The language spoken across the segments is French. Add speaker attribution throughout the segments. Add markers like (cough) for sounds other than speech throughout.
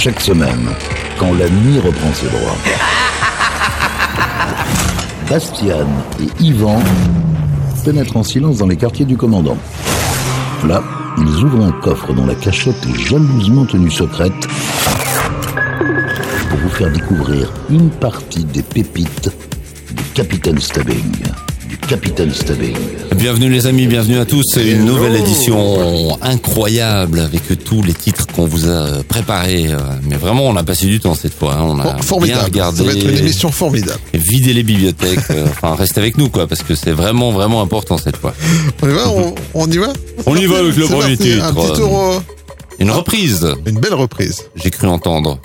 Speaker 1: Chaque semaine, quand la nuit reprend ses droits. (laughs) Bastian et Yvan pénètrent en silence dans les quartiers du commandant. Là, ils ouvrent un coffre dont la cachette est jalousement tenue secrète pour vous faire découvrir une partie des pépites du Capitaine Stubbing. Capitaine Stubbing.
Speaker 2: Bienvenue les amis, bienvenue à tous. C'est une nouvelle édition incroyable avec tous les titres qu'on vous a préparés. Mais vraiment, on a passé du temps cette fois. hein. On a bien
Speaker 3: Formidable.
Speaker 2: regardé.
Speaker 3: Ça va être une émission formidable.
Speaker 2: Vider les bibliothèques. euh, Enfin, restez avec nous quoi, parce que c'est vraiment vraiment important cette fois.
Speaker 3: On y va on, on y va
Speaker 2: On y va avec le premier
Speaker 3: parti.
Speaker 2: titre.
Speaker 3: Un petit tour, euh,
Speaker 2: Une reprise.
Speaker 3: une belle reprise.
Speaker 2: J'ai cru entendre.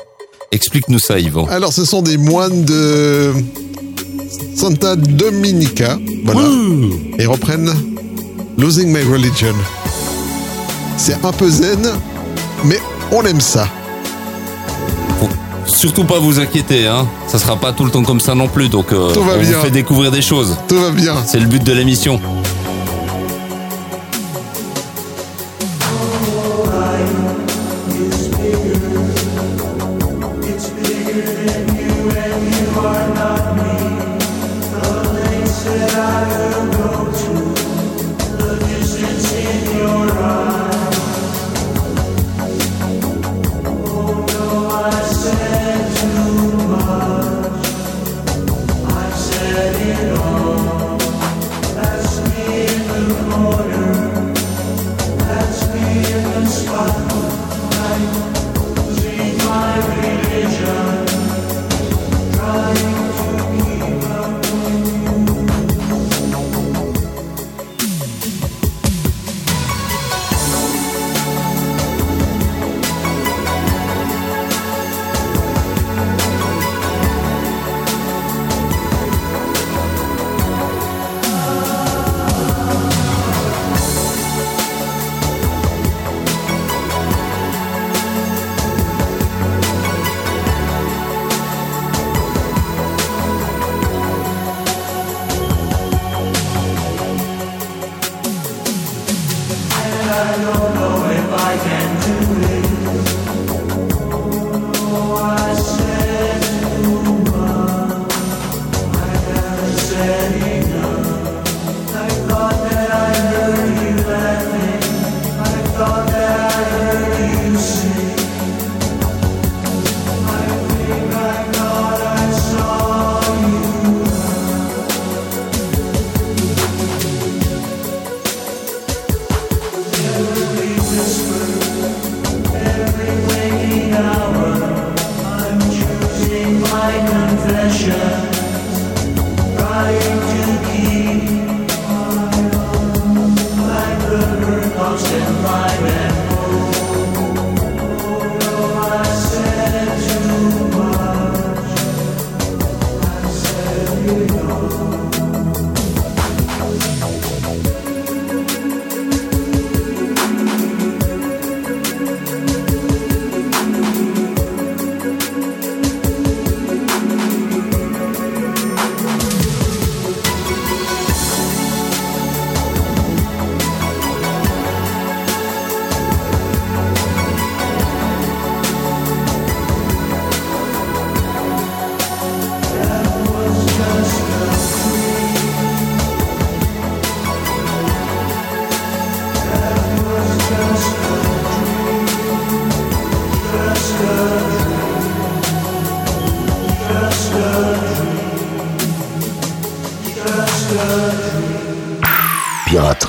Speaker 2: Explique-nous ça, Yvan.
Speaker 3: Alors, ce sont des moines de Santa Dominica. Voilà. Et reprennent Losing My Religion. C'est un peu zen, mais on aime ça.
Speaker 2: Faut surtout pas vous inquiéter, hein. Ça sera pas tout le temps comme ça non plus, donc euh,
Speaker 3: Tout va
Speaker 2: on
Speaker 3: bien.
Speaker 2: vous fait découvrir des choses.
Speaker 3: Tout va bien.
Speaker 2: C'est le but de l'émission.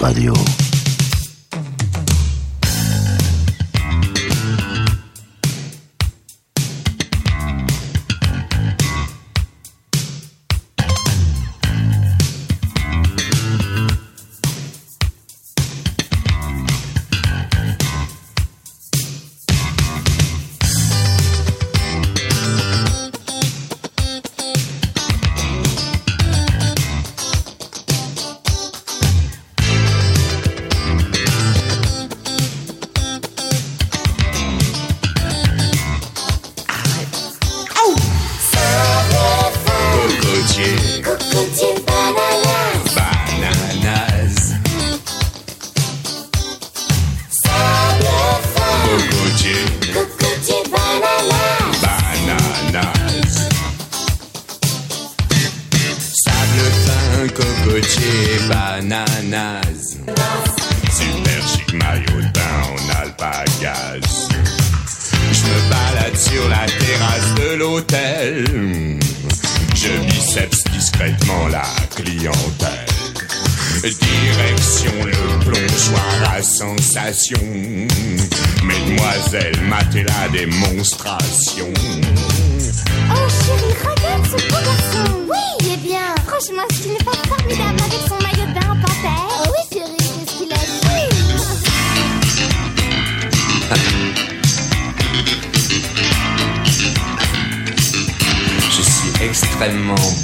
Speaker 1: Radio.
Speaker 4: extrêmement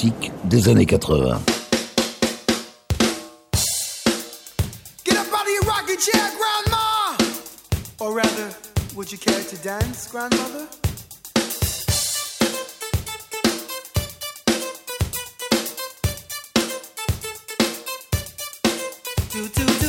Speaker 5: Classique des années 80.
Speaker 6: Get up out of your rocking chair, Grandma! Or rather, would you care to dance, Grandmother? Do, do,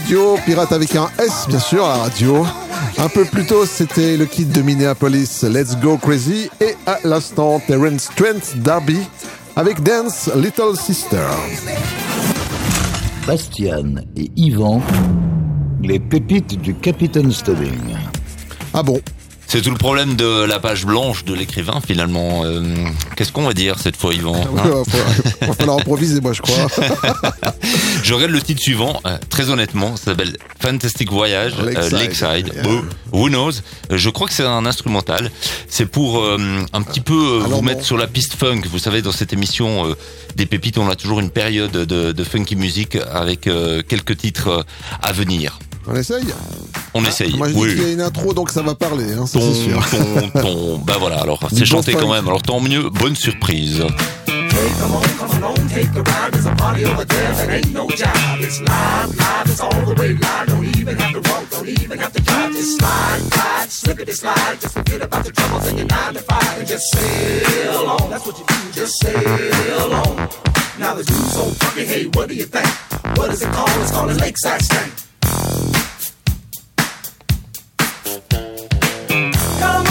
Speaker 3: Radio, pirate avec un S bien sûr, la radio. Un peu plus tôt, c'était le kit de Minneapolis, Let's Go Crazy. Et à l'instant, Terence Trent D'Arby avec Dance Little Sister.
Speaker 5: Bastian et Yvan, les pépites du Capitaine Stubbing.
Speaker 3: Ah bon?
Speaker 2: C'est tout le problème de la page blanche de l'écrivain finalement. Euh, Qu'est-ce qu'on va dire cette fois, Yvan?
Speaker 3: Il
Speaker 2: hein
Speaker 3: va, va falloir improviser, moi, je crois. (laughs)
Speaker 2: Je regarde le titre suivant, euh, très honnêtement, ça s'appelle Fantastic Voyage, euh,
Speaker 3: Lakeside. Yeah.
Speaker 2: Who- Who knows? Euh, Je crois que c'est un instrumental. C'est pour un petit peu vous
Speaker 3: bon.
Speaker 2: mettre sur la piste funk. Vous savez, dans cette émission des pépites, on a toujours une période de, de funky music avec quelques titres à venir.
Speaker 3: On essaye?
Speaker 2: On essaye.
Speaker 3: Moi, je dis
Speaker 2: oui.
Speaker 3: qu'il y a une intro, donc ça va parler, hein,
Speaker 2: Ton,
Speaker 3: c'est sûr.
Speaker 2: ton, ton, bah voilà, alors (laughs) c'est chanté quand même, alors tant mieux, bonne surprise.
Speaker 7: Come on,
Speaker 6: come along, take a ride. There's a party over there that ain't no job. It's live, live, it's all the way live. Don't even have to walk, don't even have to drive. Just slide, slide, slippity slide. Just forget about the troubles in your nine to five and just sail on. That's what you do, just sail on. Now the dude's so funky, hey, what do you think? What is it called? It's called a lakeside stank. Come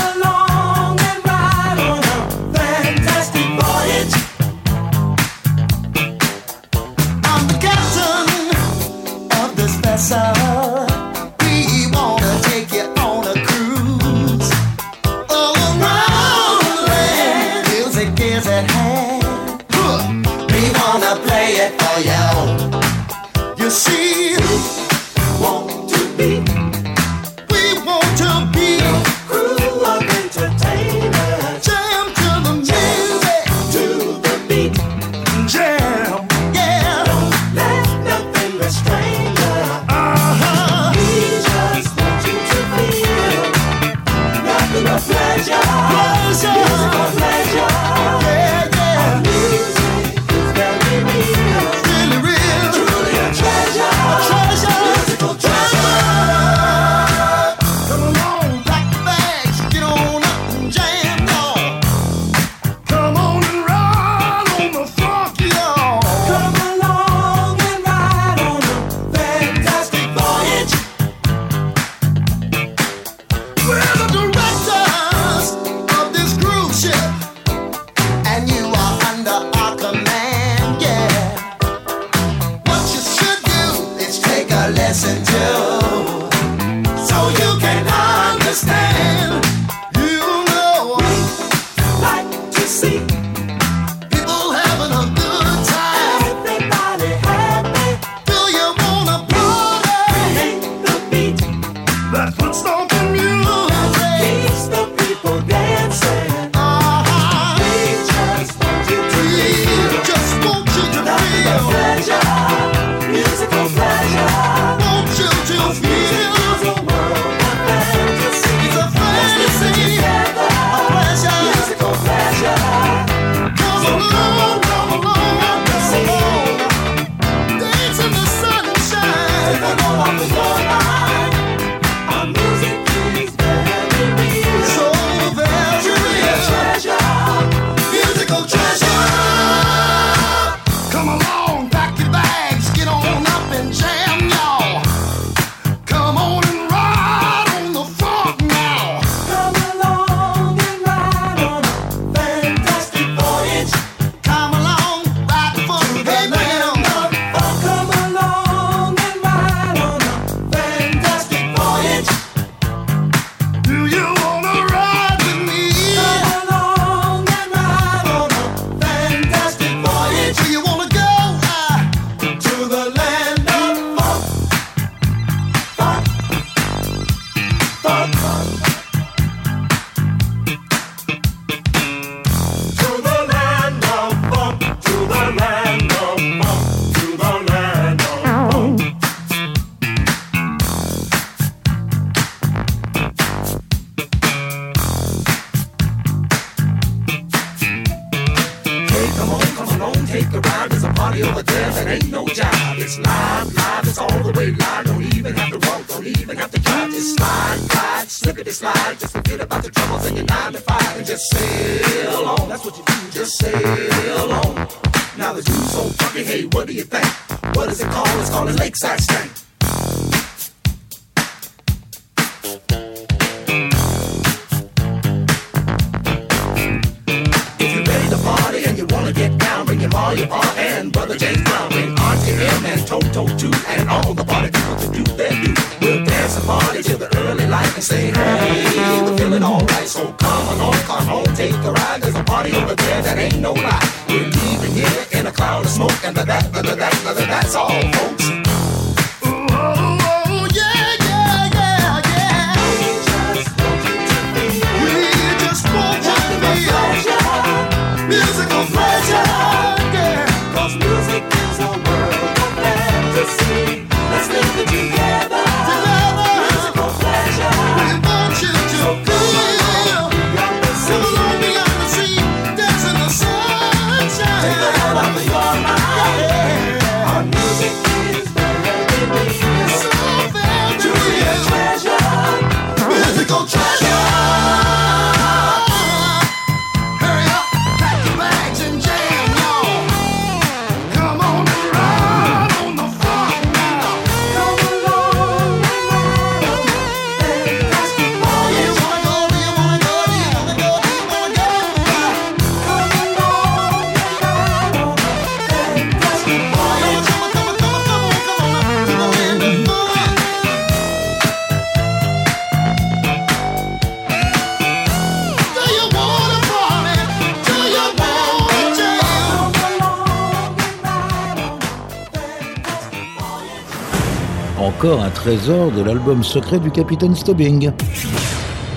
Speaker 1: Un trésor de l'album secret du Capitaine Stubbing.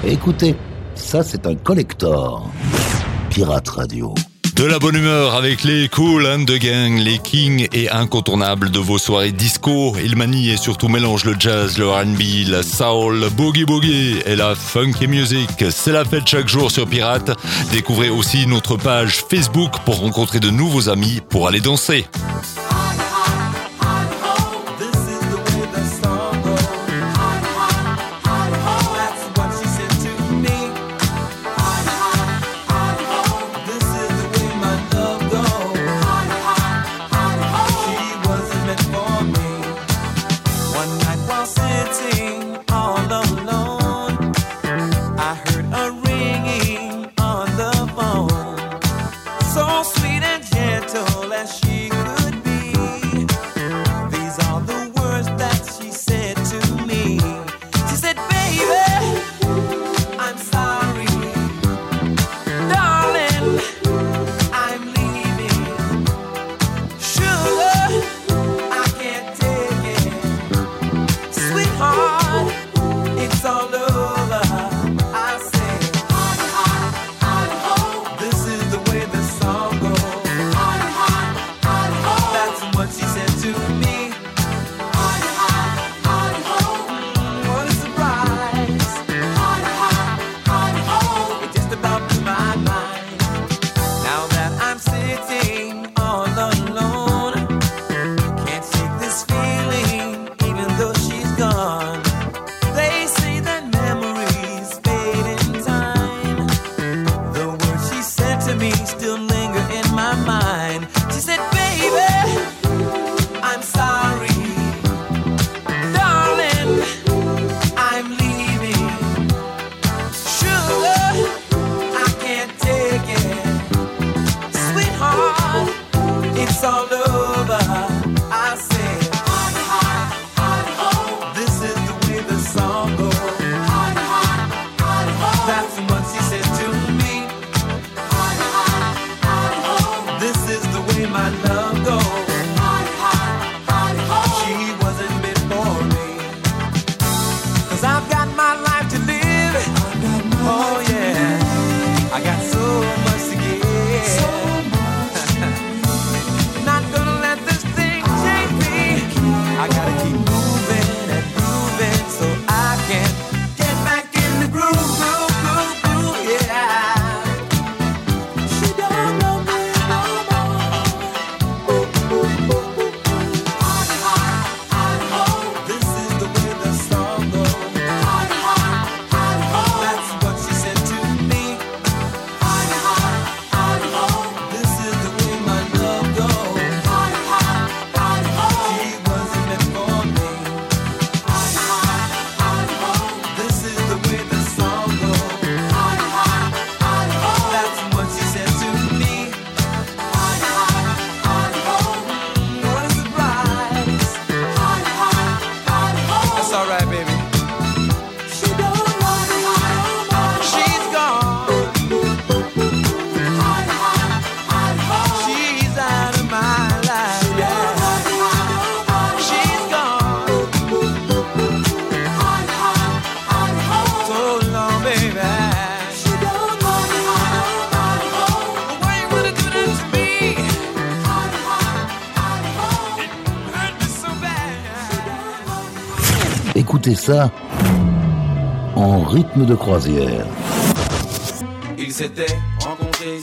Speaker 1: Écoutez, ça c'est un collector. Pirate Radio.
Speaker 8: De la bonne humeur avec les Cool and the Gang, les kings et incontournables de vos soirées disco. Ils manient et surtout mélangent le jazz, le R&B, la soul, boogie boogie et la funky music. C'est la fête chaque jour sur Pirate. Découvrez aussi notre page Facebook pour rencontrer de nouveaux amis pour aller danser.
Speaker 1: Rythme de croisière.
Speaker 9: Ils s'étaient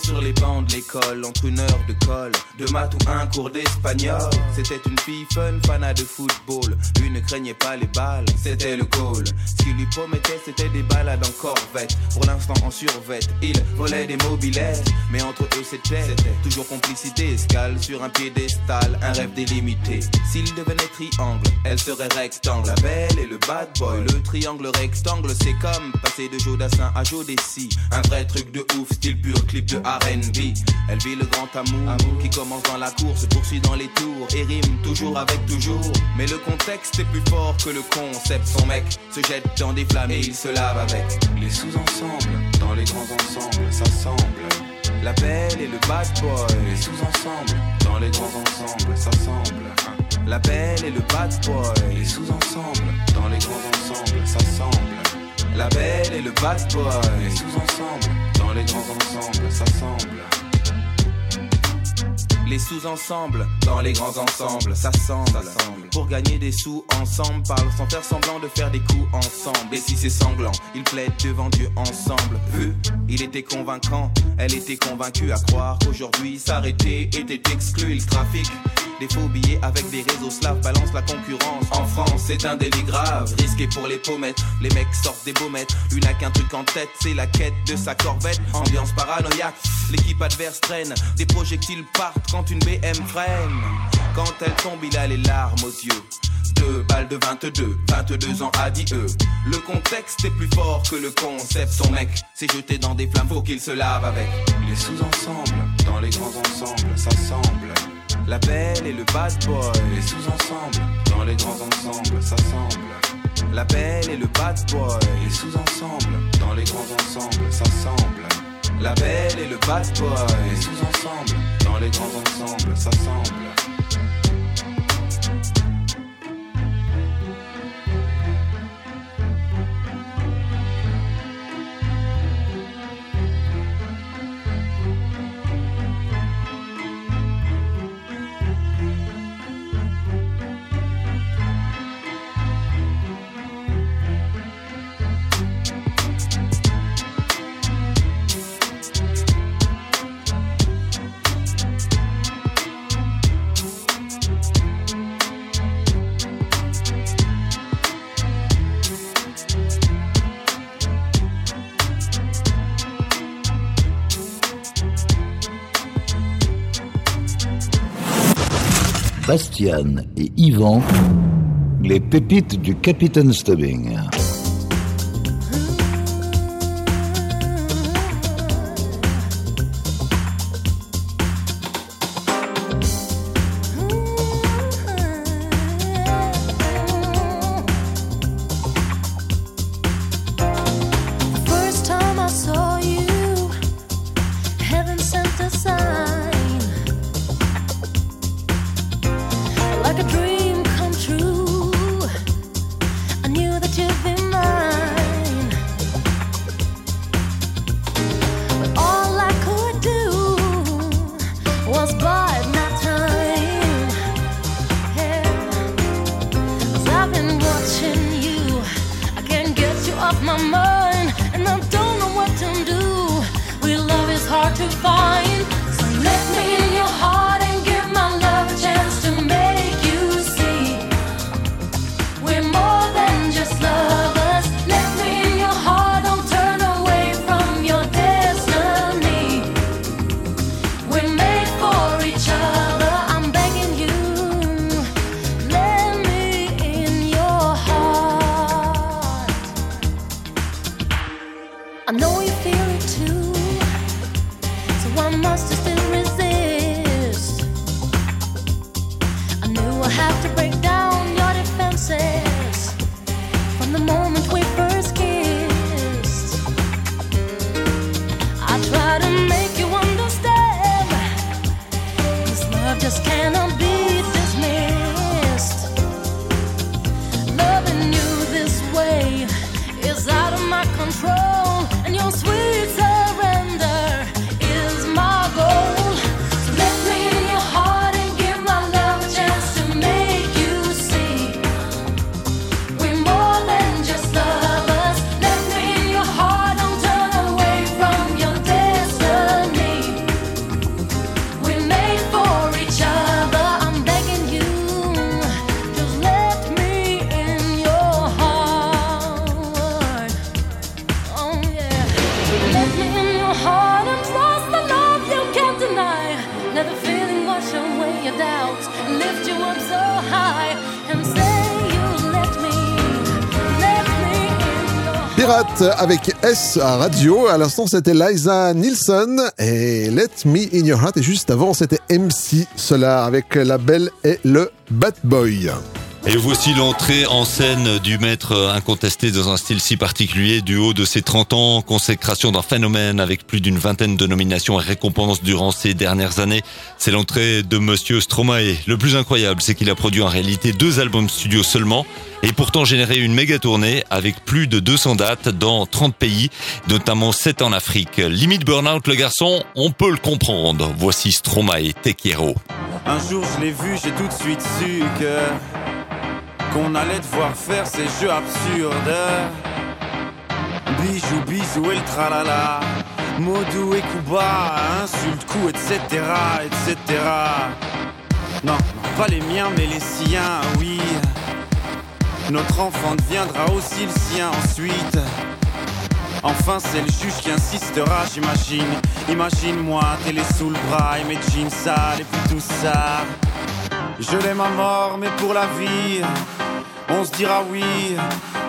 Speaker 9: sur les bancs de l'école entre une heure de colle, de maths ou un cours d'espagnol. C'était une fille fun, fana de football. Lui ne craignait pas les balles, c'était le goal. Ce qu'il lui promettait, c'était des balades en corvette. Pour l'instant en survette, il volait des mobilettes. Mais entre eux, c'était toujours complicité. Escale sur un piédestal, un rêve délimité. S'il devenait triangle, elle serait rectangle. La belle et le bad boy, le triangle rectangle, c'est comme passer de Jodassin à Jodessi. Un vrai truc de ouf, style pur clip de RB. Elle vit le grand amour, qui commence dans la course, se poursuit dans les tours et rime toujours avec toujours. Mais le contexte est plus fort que le concept. Son mec se jette dans des flammes et il se lave avec les sous-ensembles. Dans les grands ensembles, ça semble. La belle et le bad boy, les sous-ensembles. Dans les grands ensembles, ça semble. La belle et le bad boy, les sous-ensembles. Dans les grands ensembles, ça semble. La belle et le bad boy, les sous-ensembles. Les grands ensembles, ça semble. Les sous-ensembles, dans les grands ensembles, ça semble. Pour gagner des sous ensemble, parle sans faire semblant de faire des coups ensemble. Et si c'est sanglant, ils plaident devant Dieu ensemble. Vu, il était convaincant, elle était convaincue à croire qu'aujourd'hui s'arrêter était exclu. Il trafic des faux billets avec des réseaux slaves balance la concurrence. En France, c'est un délit grave, risqué pour les pommettes. Les mecs sortent des baumettes, une a qu'un truc en tête, c'est la quête de sa corvette. Ambiance paranoïaque, l'équipe adverse traîne, des projectiles partent quand une BM freine. Quand elle tombe, il a les larmes aux yeux. Deux balles de 22, 22 ans à 10 E. Le contexte est plus fort que le concept. Son mec s'est jeté dans des flammes, faut qu'il se lave avec. Les sous-ensembles, dans les grands ensembles, ça semble. La belle et le bad boy, les sous-ensembles, dans les grands ensembles, ça semble. La belle et le bad boy, les sous-ensembles, dans les grands ensembles, ça semble. La belle et le bad boy, les sous-ensembles, dans les grands ensembles, ça semble.
Speaker 5: Bastian et Yvan, les pépites du Capitaine Stubbing.
Speaker 3: Avec S à radio. À l'instant, c'était Liza Nielsen et Let Me In Your Heart. Et juste avant, c'était MC Solar avec La Belle et le Bad Boy.
Speaker 2: Et voici l'entrée en scène du maître incontesté dans un style si particulier du haut de ses 30 ans, consécration d'un phénomène avec plus d'une vingtaine de nominations et récompenses durant ces dernières années. C'est l'entrée de Monsieur Stromae. Le plus incroyable, c'est qu'il a produit en réalité deux albums studio seulement et pourtant généré une méga tournée avec plus de 200 dates dans 30 pays, notamment 7 en Afrique. Limite burn-out le garçon, on peut le comprendre. Voici Stromae Tequiero.
Speaker 10: Un jour je l'ai vu, j'ai tout de suite su que qu'on allait devoir faire ces jeux absurdes. Bijou, bisou et le tralala. Modou et Kuba, insulte, coup, etc., etc. Non, pas les miens, mais les siens, oui. Notre enfant deviendra aussi le sien ensuite. Enfin, c'est le juge qui insistera, j'imagine. Imagine-moi, télé sous le bras et mes jeans sales et puis tout ça. Je l'aime à mort, mais pour la vie, on se dira oui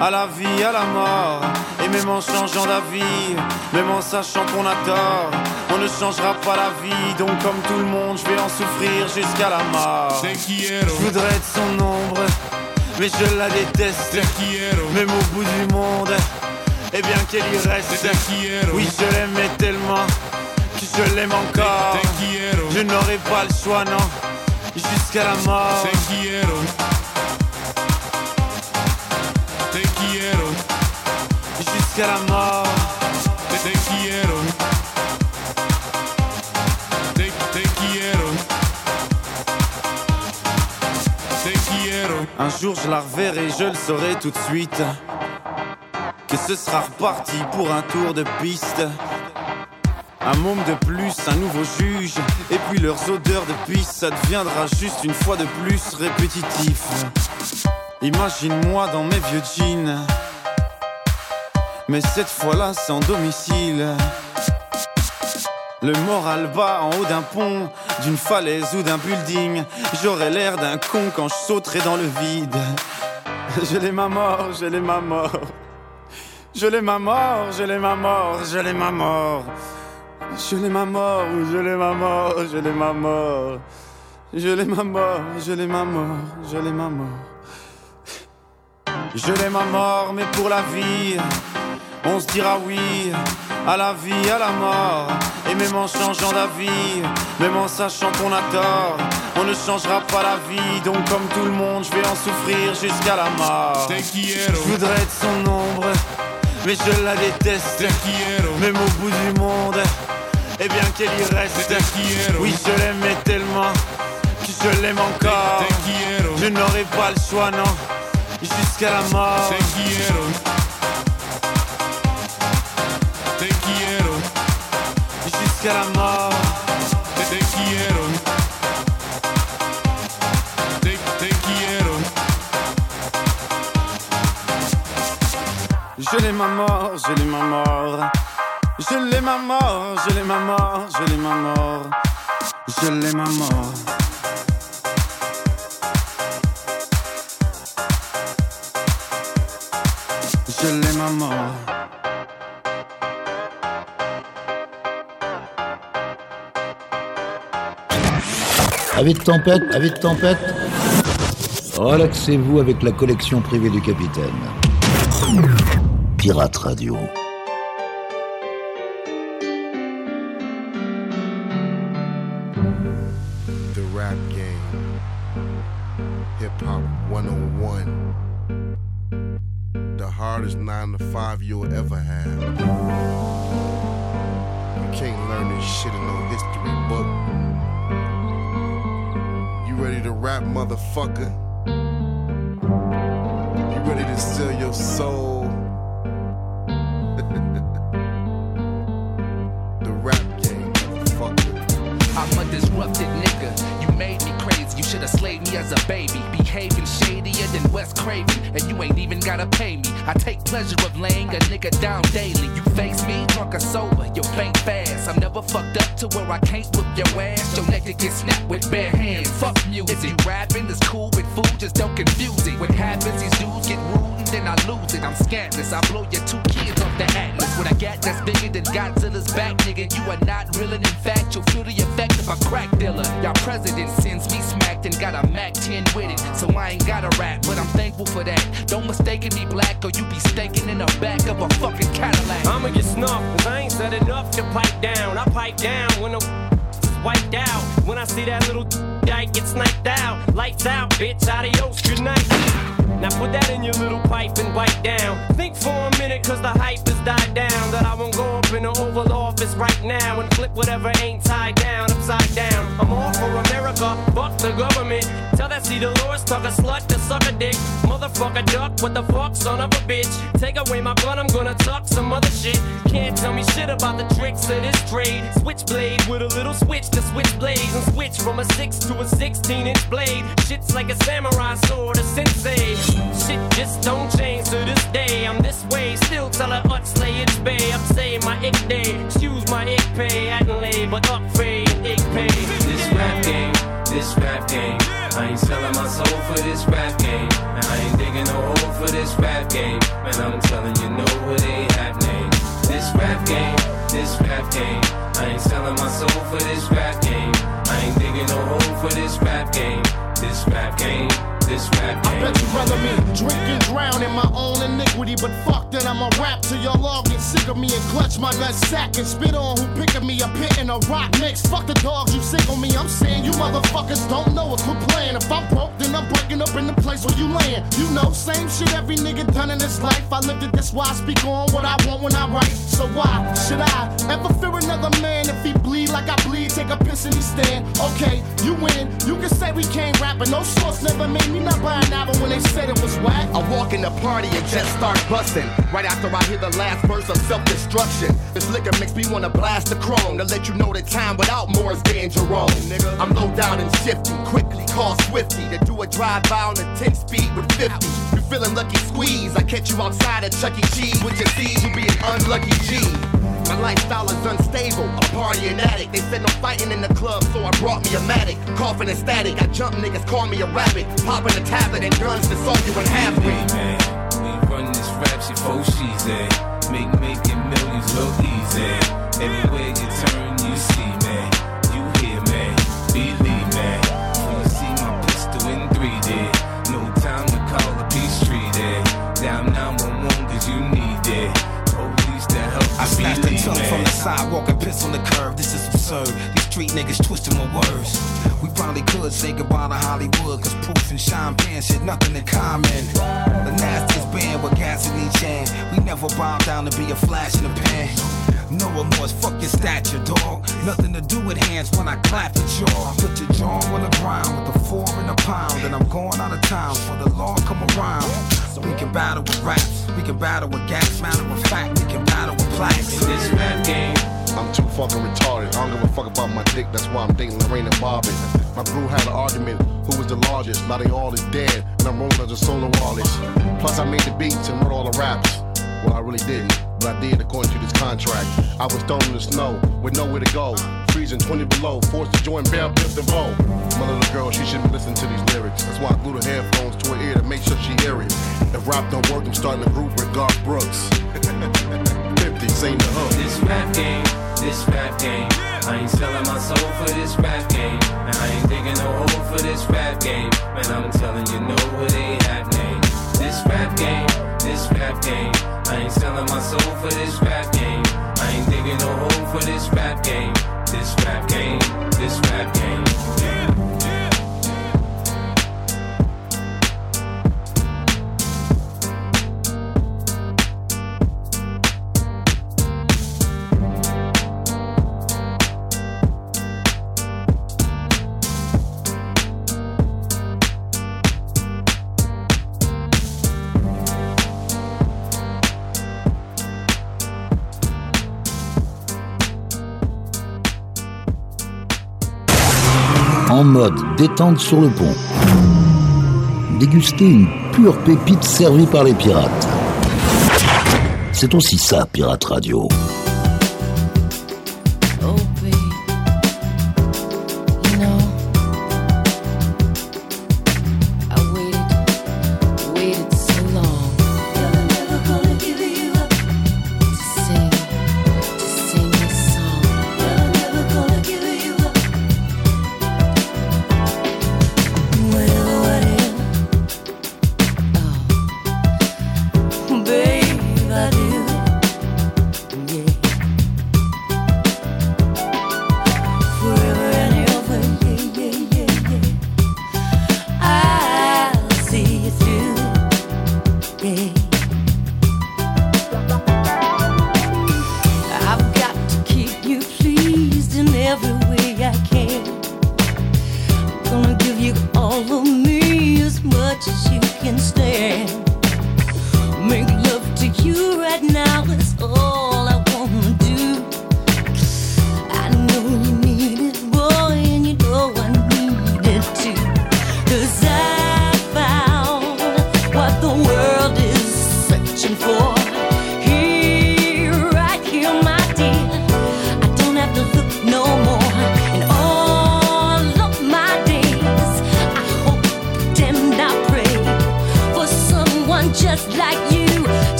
Speaker 10: à la vie, à la mort. Et même en changeant d'avis, même en sachant qu'on a tort, on ne changera pas la vie. Donc, comme tout le monde, je vais en souffrir jusqu'à la mort. Je voudrais être son ombre, mais je la déteste. Même au bout du monde, et bien qu'elle y reste. Oui, je l'aimais tellement que je l'aime encore. Je n'aurai pas le choix, non, jusqu'à la mort. Jusqu'à la mort. Un jour je la reverrai, je le saurai tout de suite. Que ce sera reparti pour un tour de piste. Un môme de plus, un nouveau juge. Et puis leurs odeurs de piste, ça deviendra juste une fois de plus répétitif. Imagine-moi dans mes vieux jeans. Mais cette fois-là, sans domicile. Le moral bas en haut d'un pont, d'une falaise ou d'un building. J'aurais l'air d'un con quand je sauterai dans le vide. Je l'ai ma mort, je l'ai ma mort. Je l'ai ma mort, je l'ai ma mort, je l'ai ma mort. Je l'ai ma mort, je l'ai ma mort, je l'ai ma mort. Je l'ai ma mort, je l'ai ma mort, je l'ai ma mort. Je l'ai ma mort, mais pour la vie, on se dira oui à la vie, à la mort. Et même en changeant d'avis, même en sachant qu'on a tort, on ne changera pas la vie. Donc, comme tout le monde, je vais en souffrir jusqu'à la mort. Je voudrais être son ombre, mais je la déteste. Même au bout du monde, et bien qu'elle y reste. Oui, je l'aimais tellement que je l'aime encore. Je n'aurai pas le choix, non, jusqu'à la mort. Jusqu'à la mort. Je l'ai ma mort, je l'ai ma mort. Je l'ai ma mort, je l'ai ma mort, je l'ai ma mort. Je l'ai ma mort. Je l'ai ma mort.
Speaker 5: De tempête, de tempête. Relaxez-vous avec la collection privée du capitaine. Pirate Radio.
Speaker 11: Motherfucker? To
Speaker 12: where I can't whip your ass. Your neck get snapped with bare hands. Fuck music. You rapping is cool with food, just don't confuse it. What happens, these dudes get rude and then I lose it. I'm scantless. I blow your two kids off the atlas. What I got that's bigger than Godzilla's back, nigga. You are not real, and in fact, you'll feel the effect of a crack dealer. Y'all president sends me smacked and got a Mac 10 with it. So I ain't got a rap, but I'm thankful for that. Don't mistake me black or you be stinking in the back of a fucking Cadillac.
Speaker 13: I'ma get snuffed, cause I ain't said enough to pipe down. I pipe down when the wiped out. When I see that little dyke get sniped out. Lights out, bitch, adios, good night. Now put that in your little pipe and wipe down. Think for a minute, cause the hype has died down. That I won't go up in the Oval Office right now and flip whatever ain't tied down upside down. I'm all for America, fuck the government. Tell that see Dolores talk a slut to suck a dick. Motherfucker duck, what the fuck, son of a bitch. Take away my gun, I'm gonna tuck some other shit. Can't tell me shit about the tricks of this trade. Switchblade with a little switch to switch blades and switch from a 6 to a 16 inch blade. Shit's like a samurai sword, a sensei. Shit just don't change to this day. I'm this way, still tell her ut slay it's bay. Up say my ick day. Excuse my ick pay. Hadn't lay, but up fade, ick pay.
Speaker 9: This rap game, this rap game. I ain't selling my soul for this rap game. And I ain't digging no hole for this rap game. Man, I'm telling you, what they have name. This rap game, this rap game. I ain't selling my soul for this rap game. I ain't digging no hole for this rap game. This rap game, this rap game.
Speaker 14: I bet you rather me drink and drown in my own iniquity, but fuck that I'ma rap till y'all all get sick of me and clutch my nut sack and spit on who picking me a pit in a rock mix. Fuck the dogs, you sick on me. I'm saying you motherfuckers don't know it. Quit playing. If I'm broke, then I'm breaking up in the place where you land. You know, same shit every nigga done in this life. I lived it, that's why I speak on what I want when I write. So why should I ever fear another man if he bleed like I bleed? Take a piss and he stand. Okay, you win. You can say we can't rap, but no source never made me not buy an album when they said it was whack.
Speaker 11: I walk in the party and just start busting. Right after I hear the last verse of self-destruction. This liquor makes me wanna blast the chrome to let you know that time without more is being. Nigga, I'm low down and shifting quickly. Call Swifty to do a drive-by on the 10 speed with 50. You feeling lucky squeeze? I catch you outside at Chuck E. Cheese with your C's. You be an unlucky G. My lifestyle is unstable. A party an addict. They said no fighting in the club, so I brought me a matic. Coughing and static. I jump niggas, call me a rabbit. Popping a tablet and guns to saw you in half.
Speaker 9: Hey man, we run this rap shit for she's at. Make making millions look easy. Everywhere you turn, you see man. You hear man, believe man.
Speaker 15: from the sidewalk and piss on the curb. This is absurd. These street niggas twisting my words. We probably could say goodbye to Hollywood, cause proof and shine pan shit, nothing in common. The nastiest band with gas in each hand. We never bow down to be a flash in the pan. No remorse, fuck your stature, dog. Nothing to do with hands when I clap your jaw. Put your jaw on the ground with a four and a pound, and I'm going out of town for the law come around. So we can battle with raps, we can battle with gas, matter of fact, we can battle with plaques.
Speaker 9: This rap game.
Speaker 16: I'm too fucking retarded. I don't give a fuck about my dick, that's why I'm dating Lorraine and Bobby. My crew had an argument, who was the largest? Now they all is dead, and I'm rolling as a solo artist. Plus I made the beats and wrote all the raps. Well, I really didn't, but I did according to this contract. I was thrown in the snow with nowhere to go. Freezing 20 below, forced to join Bell Biff and Bo. My little girl, she shouldn't listen to these lyrics. That's why I glued the headphones to her ear to make sure she hear it. If rap don't work, I'm starting a group with Garth Brooks. (laughs) 50, sing the hook.
Speaker 9: This rap game, this rap game. I ain't selling my soul for this rap game. And I ain't digging no hole for this rap game. Man, I'm telling you, no, they have name. This rap game, this rap game. I ain't selling my soul for this rap game. I ain't digging no hole for this rap game. This rap game, this rap game.
Speaker 1: Mode sur le pont. Déguster une pure pépite servie par les pirates. C'est aussi ça, Pirate Radio.
Speaker 5: happy.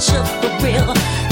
Speaker 5: just for
Speaker 3: real.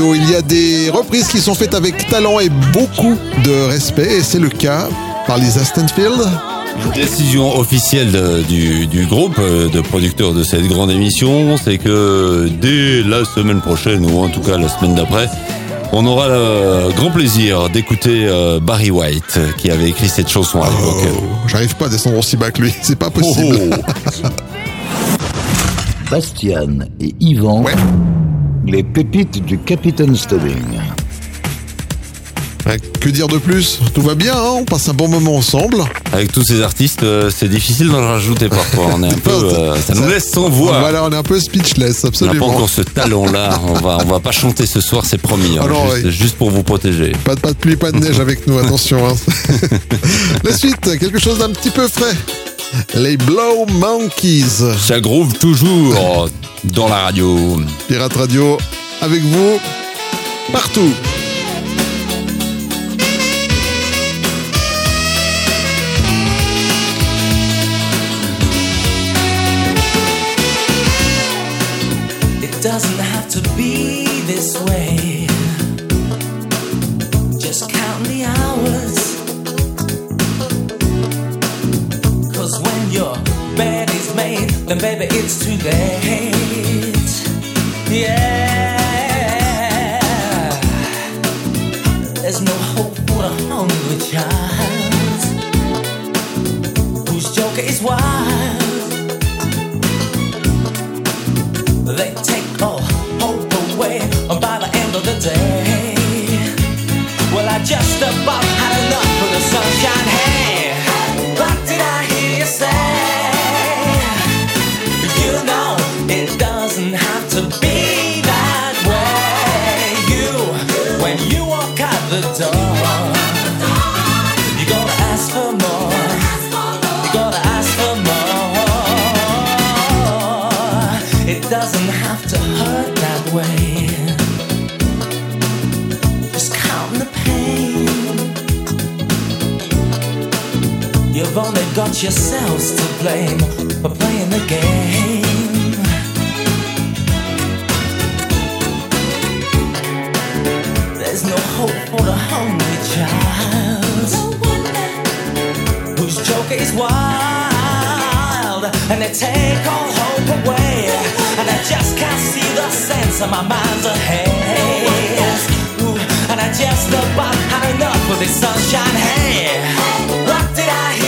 Speaker 3: Il y a des reprises qui sont faites avec talent et beaucoup de respect, et c'est le cas par Lisa Stanfield.
Speaker 2: Décision officielle du, groupe euh, de producteurs de cette grande émission, c'est que dès la semaine prochaine, ou en tout cas la semaine d'après, on aura le grand plaisir d'écouter euh, Barry White qui avait écrit cette chanson à l'époque.
Speaker 3: Oh, j'arrive pas à descendre aussi bas que lui, (laughs) c'est pas possible. Oh. oh.
Speaker 1: Bastian et Yvan. Les pépites du Capitaine Stubbing.
Speaker 3: Que dire de plus? Tout va bien, hein on passe un bon moment ensemble.
Speaker 2: Avec tous ces artistes, euh, c'est difficile d'en rajouter parfois. On est un (laughs) peu, euh, ça nous laisse sans voix.
Speaker 3: Voilà, on est un peu speechless, absolument.
Speaker 2: On n'a pas encore ce talent-là. on va, va pas chanter ce soir, c'est promis. Hein,
Speaker 3: Alors,
Speaker 2: juste, pour vous protéger.
Speaker 3: Pas de, pluie, pas de neige avec nous, attention. Hein. (laughs) La suite, quelque chose d'un petit peu frais. (laughs) Les Blow Monkeys.
Speaker 2: Ça groove toujours dans la radio.
Speaker 3: Pirate Radio, avec vous, partout.
Speaker 8: say got yourselves to blame for playing the game. There's no hope for the hungry child. No wonder whose joke is wild, and they take all hope away. And I just can't see the sense of my mind's ahead. Ooh, and I just about had enough of this sunshine. Hey, what did I hear?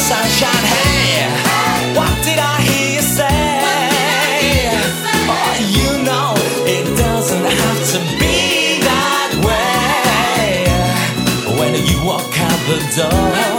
Speaker 8: sunshine. Hey, what did I hear you say? Oh, you know it doesn't have to be that way. When you walk out the door.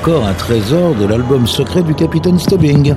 Speaker 5: encore un trésor de l'album secret du capitaine Stubbing.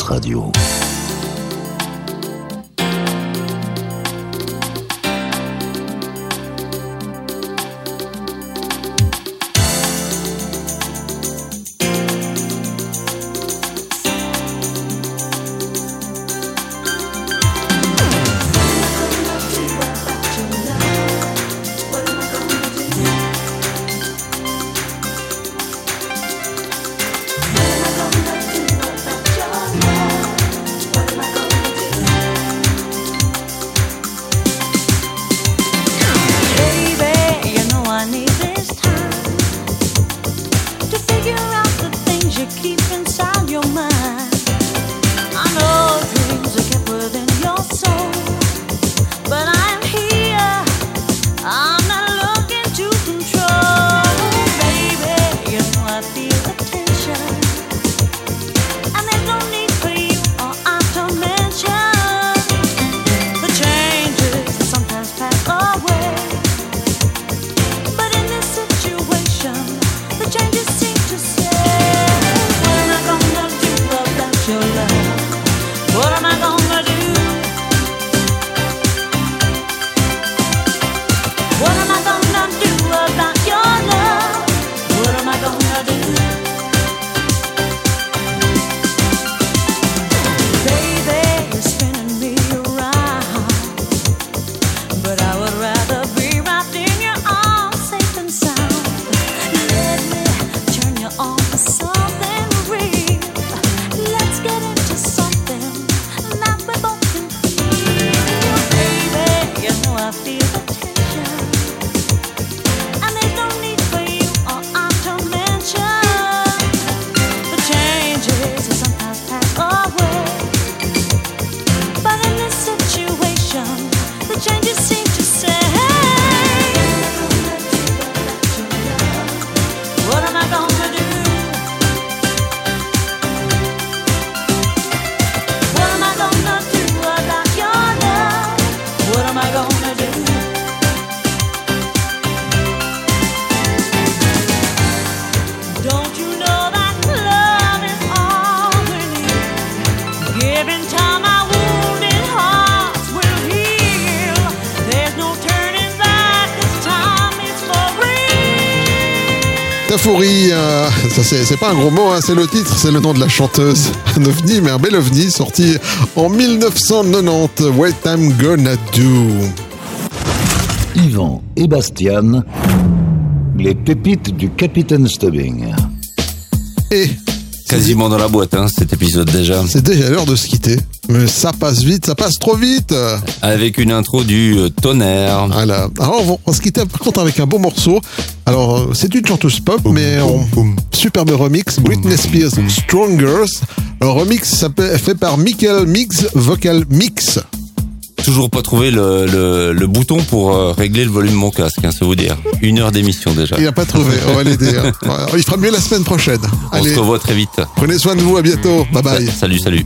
Speaker 5: Radio.
Speaker 3: Ça c'est c'est pas un gros mot, hein, c'est le titre, c'est le nom de la chanteuse. (laughs) Un ovni, mais un bel ovni, sorti en 1990. What I'm gonna do.
Speaker 5: Yvan et Bastian, les pépites du Capitaine Stubbing.
Speaker 3: Et
Speaker 2: Quasiment dans la boîte, hein, cet épisode déjà.
Speaker 3: c'est déjà l'heure de se quitter. Mais ça passe vite, ça passe trop vite.
Speaker 2: Avec une intro du euh, tonnerre.
Speaker 3: Voilà. Alors on va, on se quitter par contre avec un beau morceau. Alors euh, c'est une chanteuse pop, mais en superbe remix, Britney Spears Stronger. Un remix fait par Michael Mix Vocal Mix.
Speaker 2: Toujours pas trouvé le, le- le bouton pour euh, régler le volume de mon casque, hein, ça vous dire. Une heure d'émission déjà.
Speaker 3: Il n'a pas trouvé, on va l'aider. hein. (laughs) Il fera mieux la semaine prochaine.
Speaker 2: On
Speaker 3: Allez,
Speaker 2: se revoit très vite.
Speaker 3: prenez soin de vous, à bientôt. Bye bye.
Speaker 2: Salut, salut.